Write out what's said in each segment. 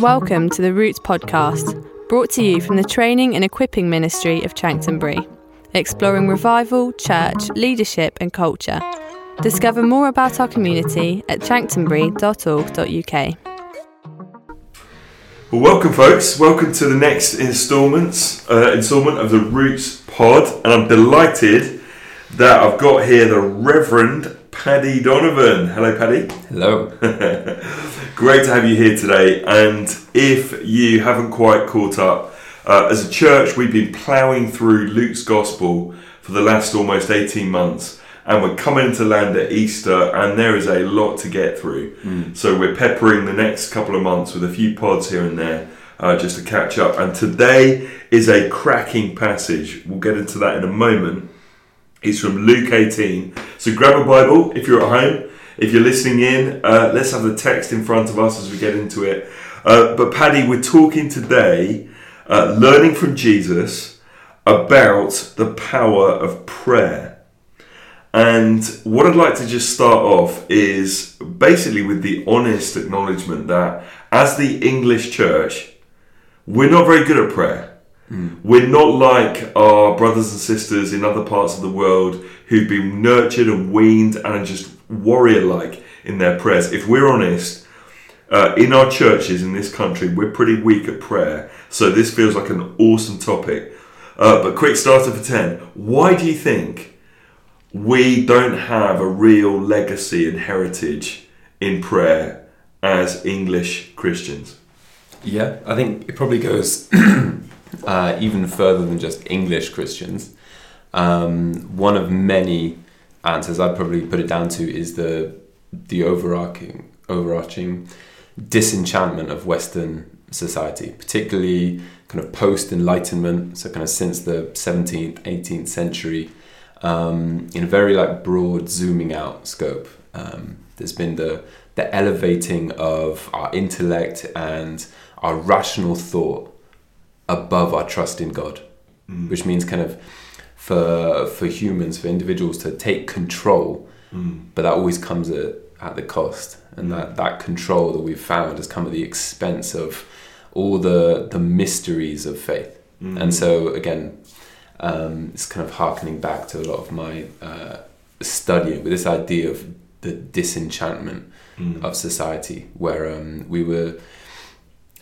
Welcome to the Roots podcast, brought to you from the Training and Equipping Ministry of Chanctonbury, exploring revival, church, leadership, and culture. Discover more about our community at chanctonbury.org.uk. Well, welcome, folks. Welcome to the next instalments uh, installment of the Roots Pod, and I'm delighted that I've got here the Reverend Paddy Donovan. Hello, Paddy. Hello. Great to have you here today. And if you haven't quite caught up, uh, as a church, we've been ploughing through Luke's Gospel for the last almost 18 months. And we're coming to land at Easter, and there is a lot to get through. Mm. So we're peppering the next couple of months with a few pods here and there uh, just to catch up. And today is a cracking passage. We'll get into that in a moment. It's from Luke 18. So grab a Bible if you're at home. If you're listening in, uh, let's have the text in front of us as we get into it. Uh, but Paddy, we're talking today, uh, learning from Jesus about the power of prayer. And what I'd like to just start off is basically with the honest acknowledgement that as the English church, we're not very good at prayer. We're not like our brothers and sisters in other parts of the world who've been nurtured and weaned and are just warrior like in their prayers. If we're honest, uh, in our churches in this country, we're pretty weak at prayer. So this feels like an awesome topic. Uh, but quick starter for 10. Why do you think we don't have a real legacy and heritage in prayer as English Christians? Yeah, I think it probably goes uh, even further than just English Christians. Um, one of many answers I'd probably put it down to is the the overarching overarching disenchantment of Western society, particularly kind of post Enlightenment, so kind of since the 17th, 18th century, um, in a very like broad zooming out scope. Um, there's been the the elevating of our intellect and our rational thought above our trust in God, which means kind of for for humans, for individuals to take control, but that always comes at, at the cost, and that that control that we've found has come at the expense of all the the mysteries of faith. And so again, um, it's kind of harkening back to a lot of my uh, studying with this idea of the disenchantment of society, where um, we were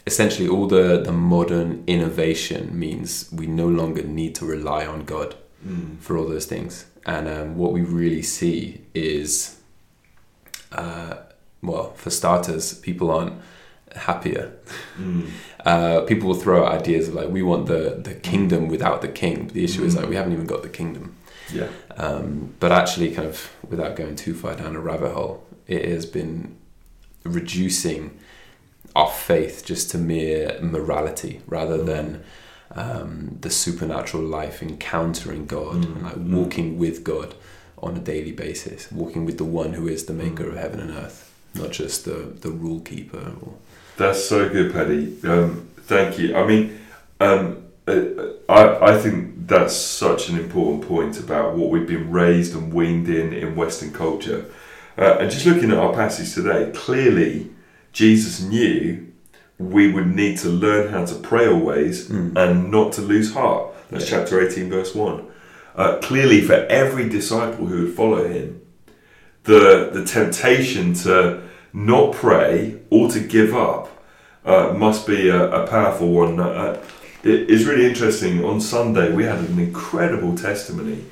essentially all the, the modern innovation means we no longer need to rely on God for all those things. And um, what we really see is, uh, well, for starters, people aren't happier. Uh, people will throw out ideas of like, we want the, the kingdom without the king. But the issue is like, we haven't even got the kingdom. Yeah. Um, but actually, kind of without going too far down a rabbit hole, it has been reducing our faith just to mere morality rather than um, the supernatural life encountering God and like walking with God on a daily basis, walking with the one who is the maker of heaven and earth, not just the, the rule keeper. Or, That's so good, Paddy. Um, thank you. I mean, um, uh, I, I think that's such an important point about what we've been raised and weaned in in Western culture. Uh, and just looking at our passage today, clearly Jesus knew we would need to learn how to pray always and not to lose heart. That's Yeah. chapter 18, verse 1. Uh, clearly, for every disciple who would follow him, the the temptation to not pray or to give up uh, must be a, a powerful one. Uh, it is really interesting. On Sunday, we had an incredible testimony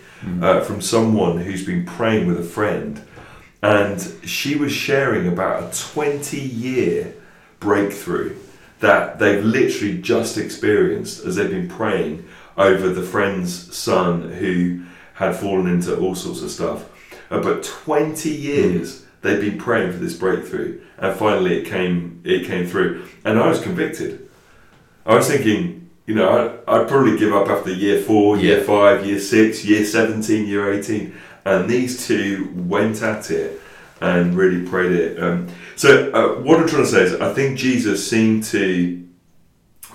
uh, from someone who's been praying with a friend, and she was sharing about a 20 year breakthrough that they've literally just experienced as they've been praying over the friend's son who had fallen into all sorts of stuff. Uh, but 20 years they've been praying for this breakthrough, and finally it came. It came through, and I was convicted. I was thinking, you know, I, I'd probably give up after year four, year Yeah. five, year six, year 17, year 18. And these two went at it and really prayed it. Um, so, uh, what I'm trying to say is, I think Jesus seemed to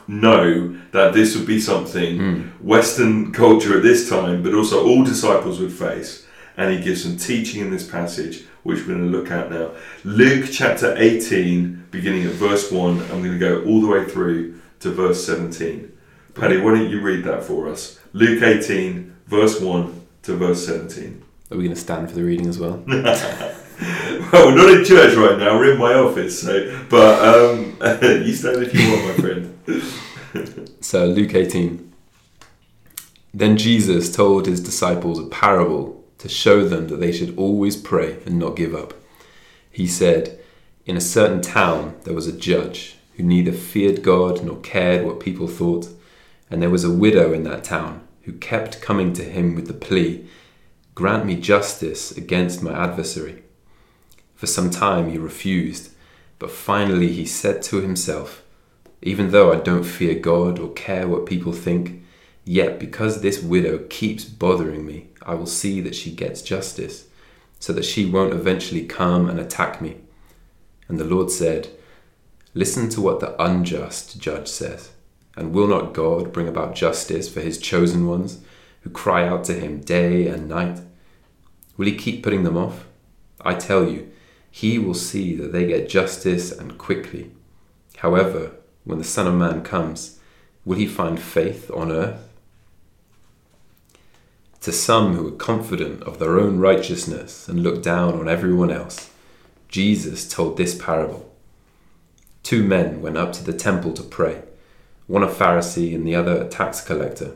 know that this would be something Western culture at this time, but also all disciples would face. And he gives some teaching in this passage which we're going to look at now. Luke chapter 18, beginning at verse 1. I'm going to go all the way through to verse 17. Paddy, why don't you read that for us? Luke 18, verse 1 to verse 17. Are we going to stand for the reading as well? well, we're not in church right now, we're in my office, so, but um, you stand if you want, my friend. So, Luke 18. Then Jesus told his disciples a parable to show them that they should always pray and not give up. He said, In a certain town there was a judge who neither feared God nor cared what people thought, and there was a widow in that town who kept coming to him with the plea, Grant me justice against my adversary. For some time he refused, but finally he said to himself, Even though I don't fear God or care what people think, yet because this widow keeps bothering me, I will see that she gets justice, so that she won't eventually come and attack me. And the Lord said, Listen to what the unjust judge says. And will not God bring about justice for his chosen ones who cry out to him day and night? Will he keep putting them off? I tell you, he will see that they get justice and quickly. However, when the Son of Man comes, will he find faith on earth? To some who are confident of their own righteousness and look down on everyone else, Jesus told this parable. Two men went up to the temple to pray, one a Pharisee and the other a tax collector.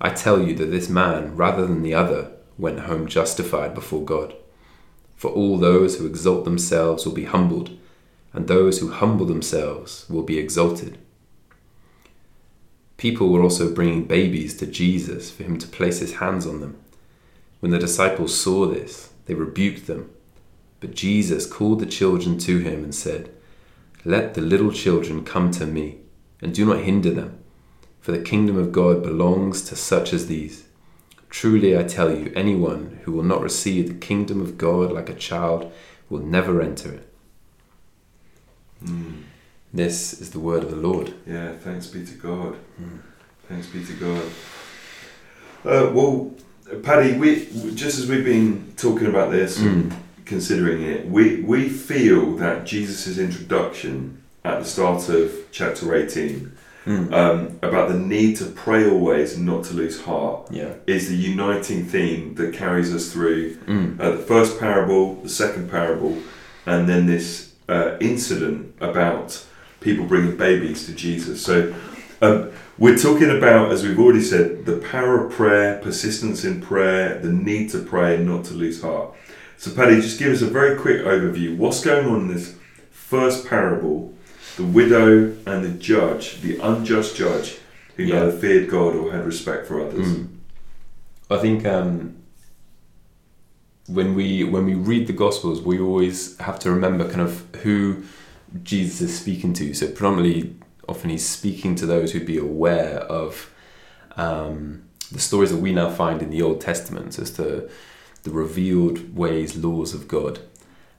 I tell you that this man, rather than the other, went home justified before God. For all those who exalt themselves will be humbled, and those who humble themselves will be exalted. People were also bringing babies to Jesus for him to place his hands on them. When the disciples saw this, they rebuked them. But Jesus called the children to him and said, Let the little children come to me, and do not hinder them, for the kingdom of God belongs to such as these. Truly I tell you, anyone who will not receive the kingdom of God like a child will never enter it. Mm. This is the word of the Lord. Yeah, thanks be to God. Thanks be to God. Uh, well, Paddy, we just as we've been talking about this, and considering it, we we feel that Jesus' introduction at the start of chapter eighteen Mm. um, about the need to pray always and not to lose heart Yeah. is the uniting theme that carries us through Mm. uh, the first parable, the second parable, and then this uh, incident about people bringing babies to Jesus. So um, we're talking about, as we've already said, the power of prayer, persistence in prayer, the need to pray and not to lose heart. So, Paddy, just give us a very quick overview. What's going on in this first parable? The widow and the judge, the unjust judge, who Yeah. neither feared God or had respect for others. Mm. I think um, when we when we read the Gospels, we always have to remember kind of who Jesus is speaking to. So predominantly, often he's speaking to those who'd be aware of um, the stories that we now find in the Old Testament as to the revealed ways, laws of God.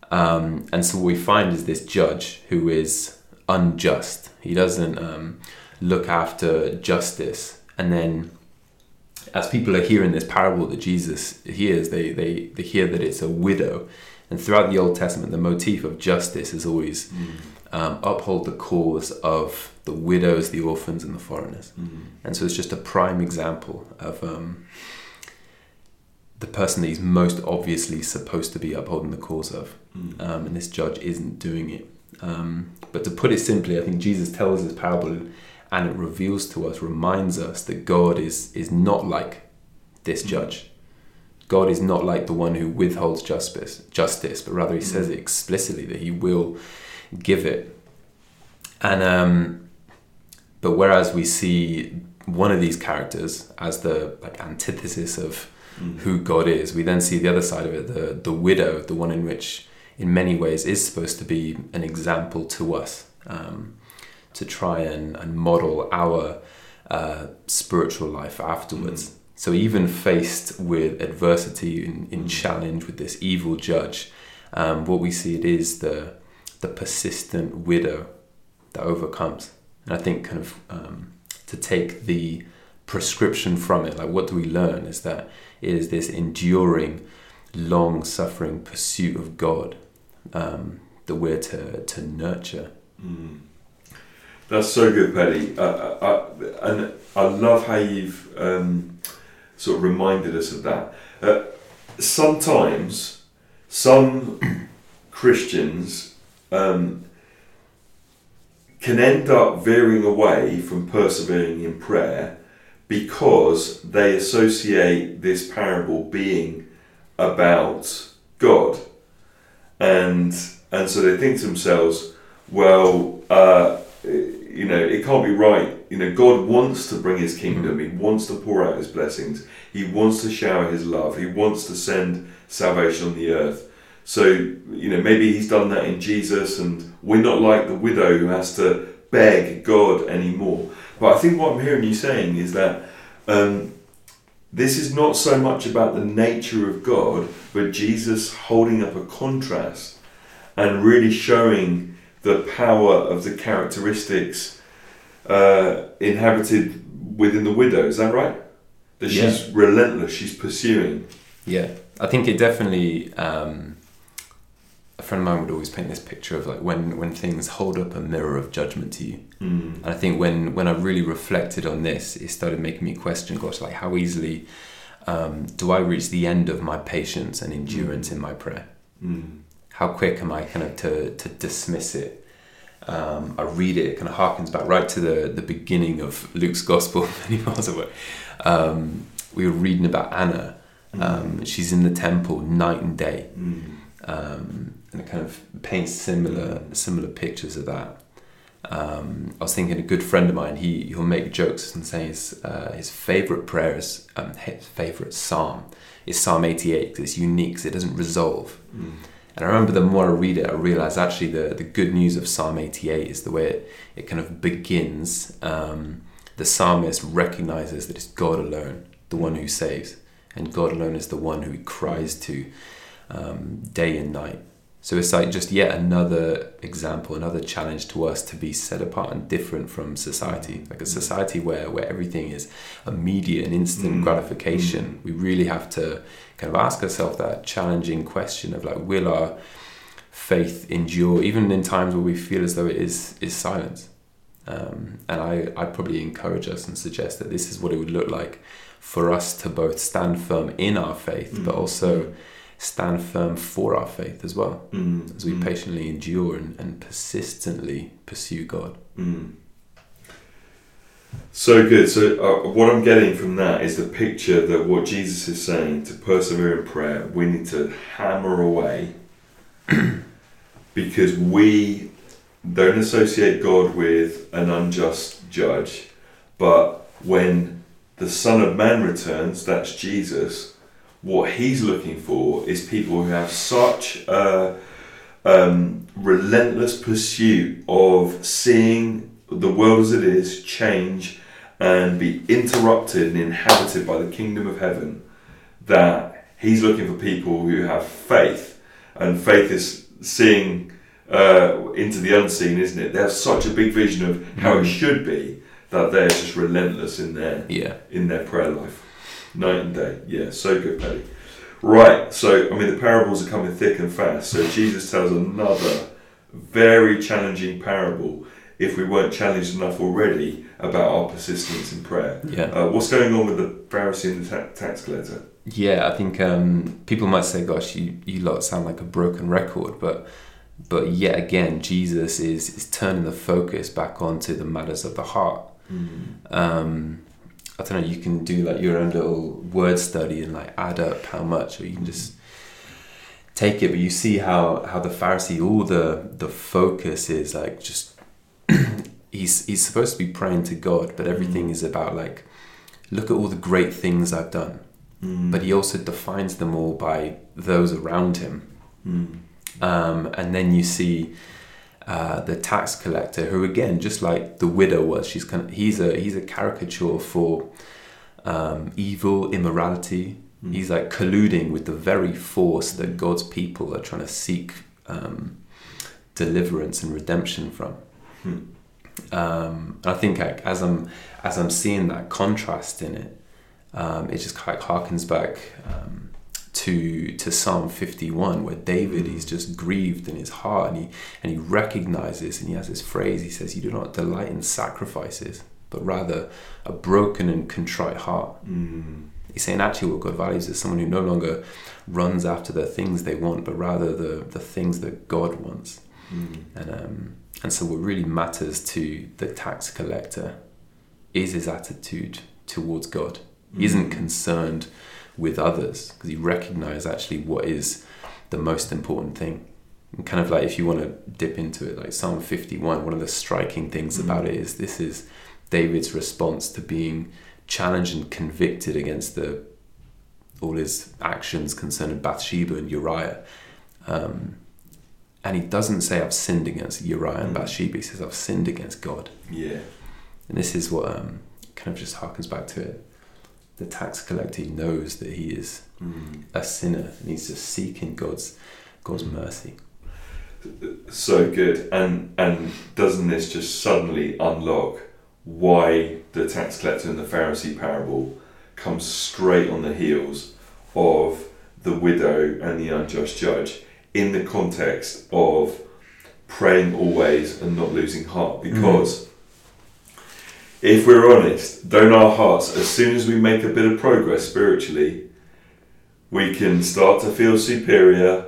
Um, and so what we find is this judge who is unjust. He doesn't um, look after justice. And then, as people are hearing this parable that Jesus hears, they, they, they hear that it's a widow. And throughout the Old Testament, the motif of justice is always um, uphold the cause of the widows, the orphans, and the foreigners. Mm. And so it's just a prime example of um, the person that he's most obviously supposed to be upholding the cause of. Mm. Um, and this judge isn't doing it. Um, but to put it simply, I think Jesus tells this parable and it reveals to us, reminds us that God is, is not like this judge. God is not like the one who withholds justice, justice, but rather he says it explicitly that he will give it. And um, but whereas we see one of these characters as the like antithesis of Mm. who God is, we then see the other side of it, the the widow, the one in which in many ways is supposed to be an example to us um, to try and, and model our uh, spiritual life afterwards. Mm. So even faced with adversity in, in challenge with this evil judge, um, what we see it is the the persistent widow that overcomes. And I think kind of um, to take the prescription from it, like what do we learn is that it is this enduring, long suffering pursuit of God um, that we're to, to nurture. Mm. That's so good, Paddy. Uh, uh, and I love how you've um, sort of reminded us of that. Uh, sometimes some Christians um, can end up veering away from persevering in prayer because they associate this parable being about God. And, and so they think to themselves, well, uh, you know, it can't be right. You know, God wants to bring His kingdom. Mm-hmm. He wants to pour out His blessings. He wants to shower His love. He wants to send salvation on the earth. So, you know, maybe He's done that in Jesus, and we're not like the widow who has to beg God anymore. But I think what I'm hearing you saying is that um, this is not so much about the nature of God, but Jesus holding up a contrast and really showing the power of the characteristics uh, inhabited within the widow. Is that right? That yeah. she's relentless. She's pursuing. Yeah, I think it definitely. Um, a friend of mine would always paint this picture of like when when things hold up a mirror of judgment to you. Mm. And I think when when I really reflected on this, it started making me question, gosh, like how easily um, do I reach the end of my patience and endurance mm. in my prayer? Mm how quick am I kind of to, to dismiss it? Um, I read it, it kind of harkens back right to the, the beginning of Luke's gospel many miles away. Um, we were reading about Anna. Mm. Um. She's in the temple night and day. Mm. Um, and it kind of paints similar similar pictures of that. Um, I was thinking a good friend of mine, he, he'll make jokes and say his, uh, his favorite prayer is, um, his favorite psalm is Psalm 88 because it's unique because it doesn't resolve. Mm. And I remember the more I read it, I realize actually the, the good news of Psalm 88 is the way it, it kind of begins. Um, the psalmist recognizes that it's God alone, the one who saves, and God alone is the one who he cries to um, day and night. So it's like just yet another example, another challenge to us to be set apart and different from society. Like a society where, where everything is immediate and instant mm. gratification. Mm. We really have to kind of ask ourselves that challenging question of like, will our faith endure even in times where we feel as though it is is silence? Um, and I, I'd probably encourage us and suggest that this is what it would look like for us to both stand firm in our faith, mm. but also mm stand firm for our faith as well mm. as we mm. patiently endure and, and, persistently pursue God. Mm. So good. So, uh, what I'm getting from that is the picture that what Jesus is saying to persevere in prayer, we need to hammer away because we don't associate God with an unjust judge, but when the Son of Man returns, that's Jesus what he's looking for is people who have such a um, relentless pursuit of seeing the world as it is change and be interrupted and inhabited by the kingdom of heaven that he's looking for people who have faith and faith is seeing uh, into the unseen isn't it they have such a big vision of how it mm. should be that they're just relentless in their yeah. in their prayer life Night and day. Yeah, so good, Paddy. Right, so I mean, the parables are coming thick and fast. So Jesus tells another very challenging parable if we weren't challenged enough already about our persistence in prayer. Yeah. Uh, what's going on with the Pharisee and the ta- tax collector? Yeah, I think um, people might say, "Gosh, you you lot sound like a broken record," but but yet again, Jesus is is turning the focus back onto the matters of the heart. Mm. Um, I don't know, you can do like your own little word study and like add up how much, or you can just take it. But you see how how the Pharisee, all the the focus is like just he's he's supposed to be praying to God, but everything mm. is about like look at all the great things I've done. Mm. But he also defines them all by those around him. Mm. Um, and then you see uh, the tax collector, who again, just like the widow was, she's kind of, he's a he's a caricature for um, evil, immorality. Mm. He's like colluding with the very force that God's people are trying to seek um, deliverance and redemption from. Hmm. Um, I think like, as I'm as I'm seeing that contrast in it, um, it just kind of harkens back um, to to Psalm 51, where David Mm. is just grieved in his heart, and he and he recognizes, and he has this phrase. He says, "You do not delight in sacrifices, but rather a broken and contrite heart." Mm. He's saying actually what God values is someone who no longer runs after the things they want, but rather the the things that God wants. Mm. And um, and so what really matters to the tax collector is his attitude towards God. He isn't Mm. concerned with others because he recognizes actually what is the most important thing. And kind of like if you want to dip into it, like Psalm 51, one of the striking things Mm. about it is this is David's response to being challenged and convicted against the all his actions concerning Bathsheba and Uriah. Um, and he doesn't say I've sinned against Uriah and Mm. Bathsheba. He says I've sinned against God. Yeah. And this is what um, kind of just harkens back to it. The tax collector knows that he is Mm. a sinner and he's just seeking God's God's mercy. So good. And and doesn't this just suddenly unlock why the tax collector and the Pharisee parable comes straight on the heels of the widow and the unjust judge in the context of praying always and not losing heart because if we're honest don't our hearts as soon as we make a bit of progress spiritually we can start to feel superior.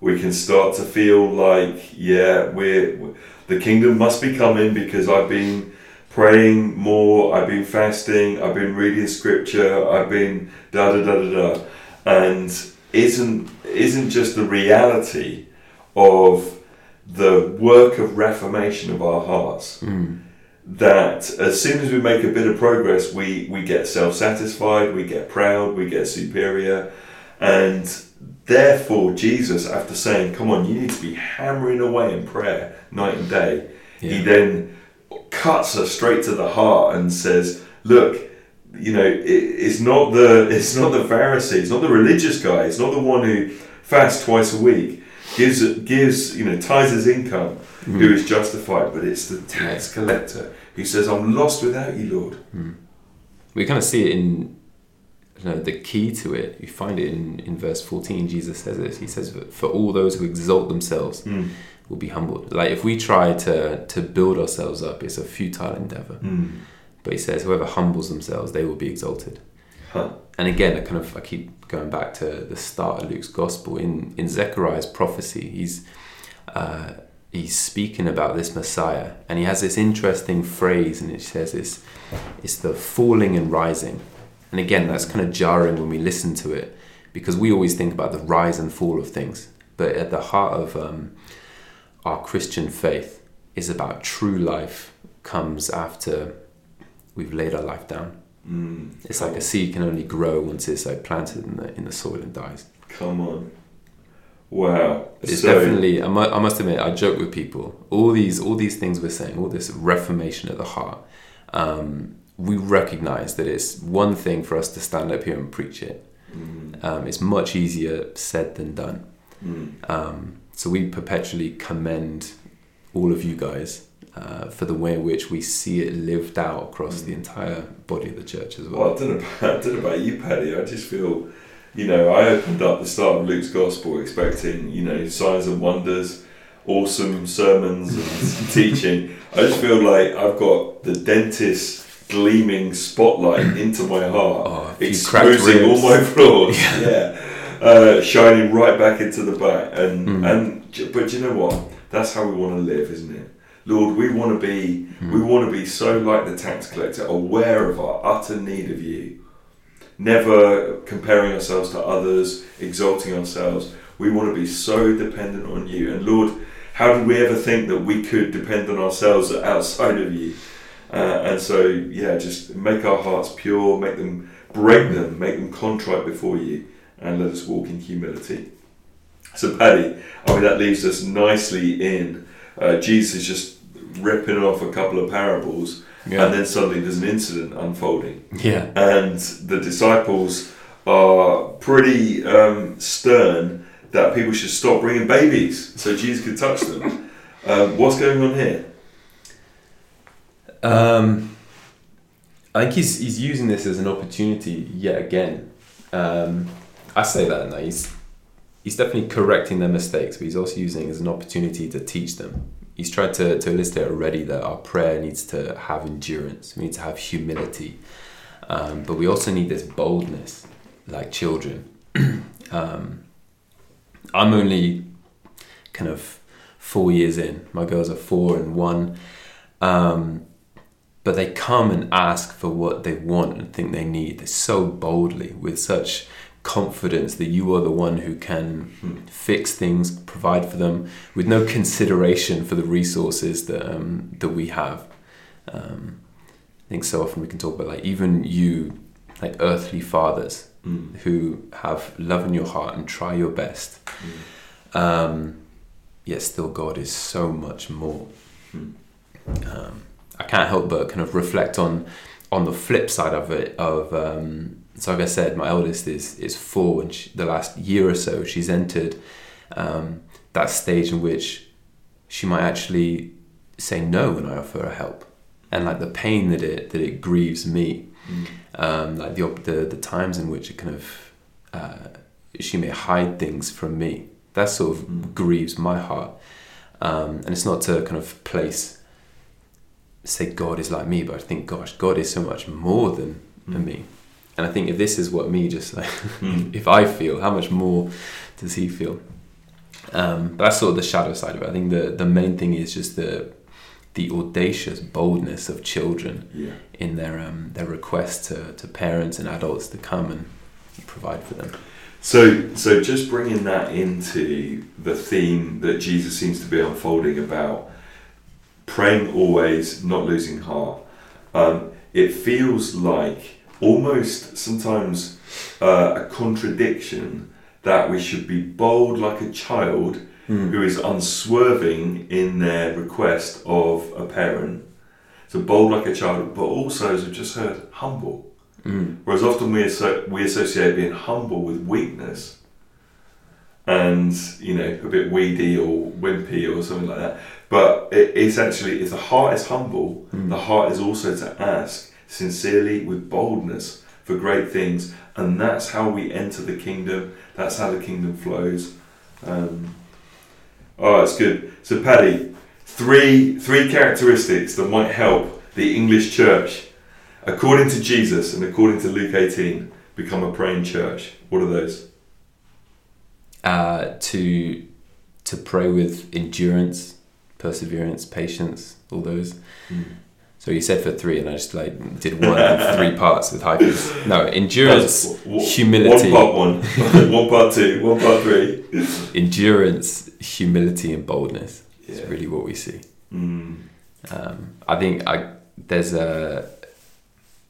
We can start to feel like yeah we're the kingdom must be coming because i've been praying more i've been fasting i've been reading scripture i've been da da da da da. And isn't isn't just the reality of the work of reformation of our hearts. Mm. That as soon as we make a bit of progress, we, we get self satisfied, we get proud, we get superior. And therefore, Jesus, after saying, Come on, you need to be hammering away in prayer night and day, he then cuts us straight to the heart and says, Look, you know, it, it's not the it's not the Pharisee, it's not the religious guy, it's not the one who fasts twice a week, gives gives you know tithes his income, Mm. who is justified, but it's the tax collector who says, "I'm lost without you, Lord." We kind of see it in you know, the key to it. You find it in, in verse 14. Jesus says this. He says, For all those who exalt themselves will be humbled. Like if we try to, to build ourselves up, it's a futile endeavor. Mm. But he says, Whoever humbles themselves, they will be exalted. And again I kind of I keep going back to the start of Luke's gospel. In in Zechariah's prophecy he's uh, he's speaking about this Messiah and he has this interesting phrase and it says it's it's the falling and rising. And again that's kind of jarring when we listen to it because we always think about the rise and fall of things. But at the heart of um, our Christian faith is about true life comes after we've laid our life down Mm. it's like a seed can only grow once it's like planted in the in the soil and dies. Come on. Wow. It's So- definitely. I must, I must admit, I joke with people. All these all these things we're saying, all this reformation at the heart. Um, we recognize that it's one thing for us to stand up here and preach it. Mm. Um, it's much easier said than done. Mm. Um, so we perpetually commend all of you guys uh, for the way in which we see it lived out across the entire body of the church as well. Well, I don't know. About, I don't know about you, Paddy. I just feel, you know, I opened up the start of Luke's gospel expecting, you know, signs and wonders, awesome sermons and teaching. I just feel like I've got the dentist gleaming spotlight into my heart, Oh, exposing all my flaws. yeah, uh, shining right back into the back. And Mm. and but you know what? That's how we want to live, isn't it? Lord, we want to be Mm. we want to be so like the tax collector, aware of our utter need of you, never comparing ourselves to others, exalting ourselves. We want to be so dependent on you. And Lord, how did we ever think that we could depend on ourselves outside of you? Uh, and so, yeah, just make our hearts pure, make them break them, make them contrite before you, and let us walk in humility. So, Paddy, I mean, that leaves us nicely in. Uh, Jesus is just ripping off a couple of parables, Yeah. and then suddenly there's an incident unfolding. Yeah. And the disciples are pretty um, stern that people should stop bringing babies so Jesus could touch them. Um, what's going on here? Um, I think he's he's using this as an opportunity yet again. Um, I say that now. He's he's definitely correcting their mistakes, but he's also using it as an opportunity to teach them. He's tried to, to illustrate already that our prayer needs to have endurance. We need to have humility, um, but we also need this boldness, like children. um, I'm only kind of four years in. My girls are four and one. Um, but they come and ask for what they want and think they need They're so boldly with such confidence that you are the one who can fix things provide for them with no consideration for the resources that um, that we have um, I think so often we can talk about like even you like earthly fathers Mm. who have love in your heart and try your best um, yet still God is so much more Mm. um, I can't help but kind of reflect on on the flip side of it. Of um, so, like I said, my eldest is is four, and she, the last year or so, she's entered um, that stage in which she might actually say no when I offer her help, and like the pain that it that it grieves me, Mm. um, like the, the the times in which it kind of uh, she may hide things from me. That sort of Mm. grieves my heart, um, and it's not to kind of place say God is like me, but I think, gosh, God is so much more than, Mm. me. And I think if this is what me just like, Mm. if I feel, how much more does He feel? Um, but that's sort of the shadow side of it. I think the the main thing is just the the audacious boldness of children Yeah. in their um, their request to, to parents and adults to come and provide for them. So, so just bringing that into the theme that Jesus seems to be unfolding about praying always, not losing heart. Um, it feels like almost sometimes uh, a contradiction that we should be bold like a child who is unswerving in their request of a parent. So bold like a child, but also, as we've just heard, humble. Mm. Whereas often we, asso- we associate being humble with weakness and, you know, a bit weedy or wimpy or something like that. But it, it's actually, if the heart is humble, Mm. the heart is also to ask sincerely with boldness for great things. And that's how we enter the kingdom. That's how the kingdom flows. Um, oh, that's good. So, Paddy, three, three characteristics that might help the English church according to Jesus and according to Luke 18, become a praying church. What are those? uh, to to pray with endurance, perseverance, patience, all those. So you said for three, and I just like did one in three parts with hyphens. No, endurance, w- humility. One part one, one part two, one part three. endurance, humility, and boldness. Yeah. Is really what we see. Mm. Um, I think I there's a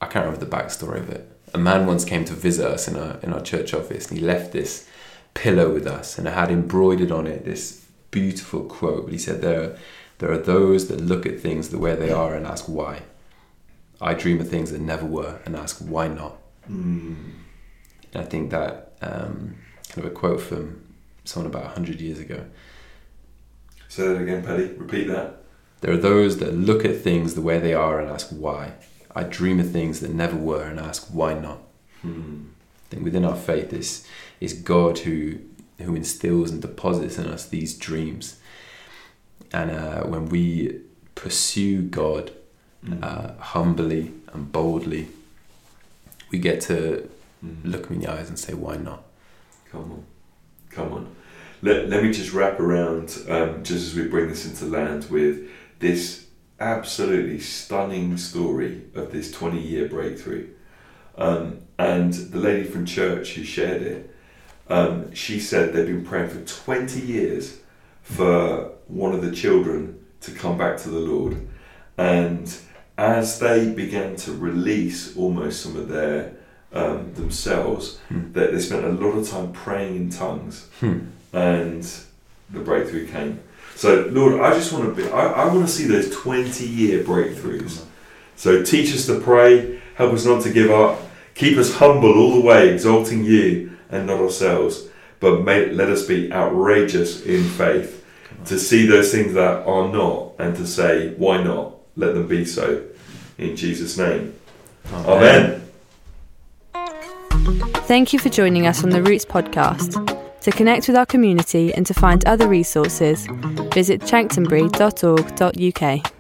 I can't remember the backstory of it. A man once came to visit us in our in our church office, and he left this pillow with us, and it had embroidered on it this beautiful quote. But He said, "There, there are those that look at things the way they are and ask why. I dream of things that never were and ask why not." Mm. And I think that um, kind of a quote from someone about hundred years ago. Say that again, Paddy. Repeat that. There are those that look at things the way they are and ask why. I dream of things that never were and ask why not. Mm. I think within our faith is is God who who instills and deposits in us these dreams. And uh, when we pursue God Mm. uh, humbly and boldly, we get to Mm. look him in the eyes and say, "Why not?" Come on, come on. Let, let me just wrap around, um, just as we bring this into land, with this absolutely stunning story of this 20 year breakthrough. Um, and the lady from church who shared it, um, she said they've been praying for 20 years for one of the children to come back to the Lord. And as they began to release almost some of their um, themselves, Hmm. that they spent a lot of time praying in tongues. Hmm. and the breakthrough came. So, Lord, I just want to be, I, I want to see those 20 year breakthroughs. So, teach us to pray, help us not to give up, keep us humble all the way, exalting you and not ourselves, but may, let us be outrageous in faith to see those things that are not and to say, why not? Let them be so. In Jesus' name. Amen. Thank you for joining us on the Roots podcast. To connect with our community and to find other resources, visit chanctonbury.org.uk.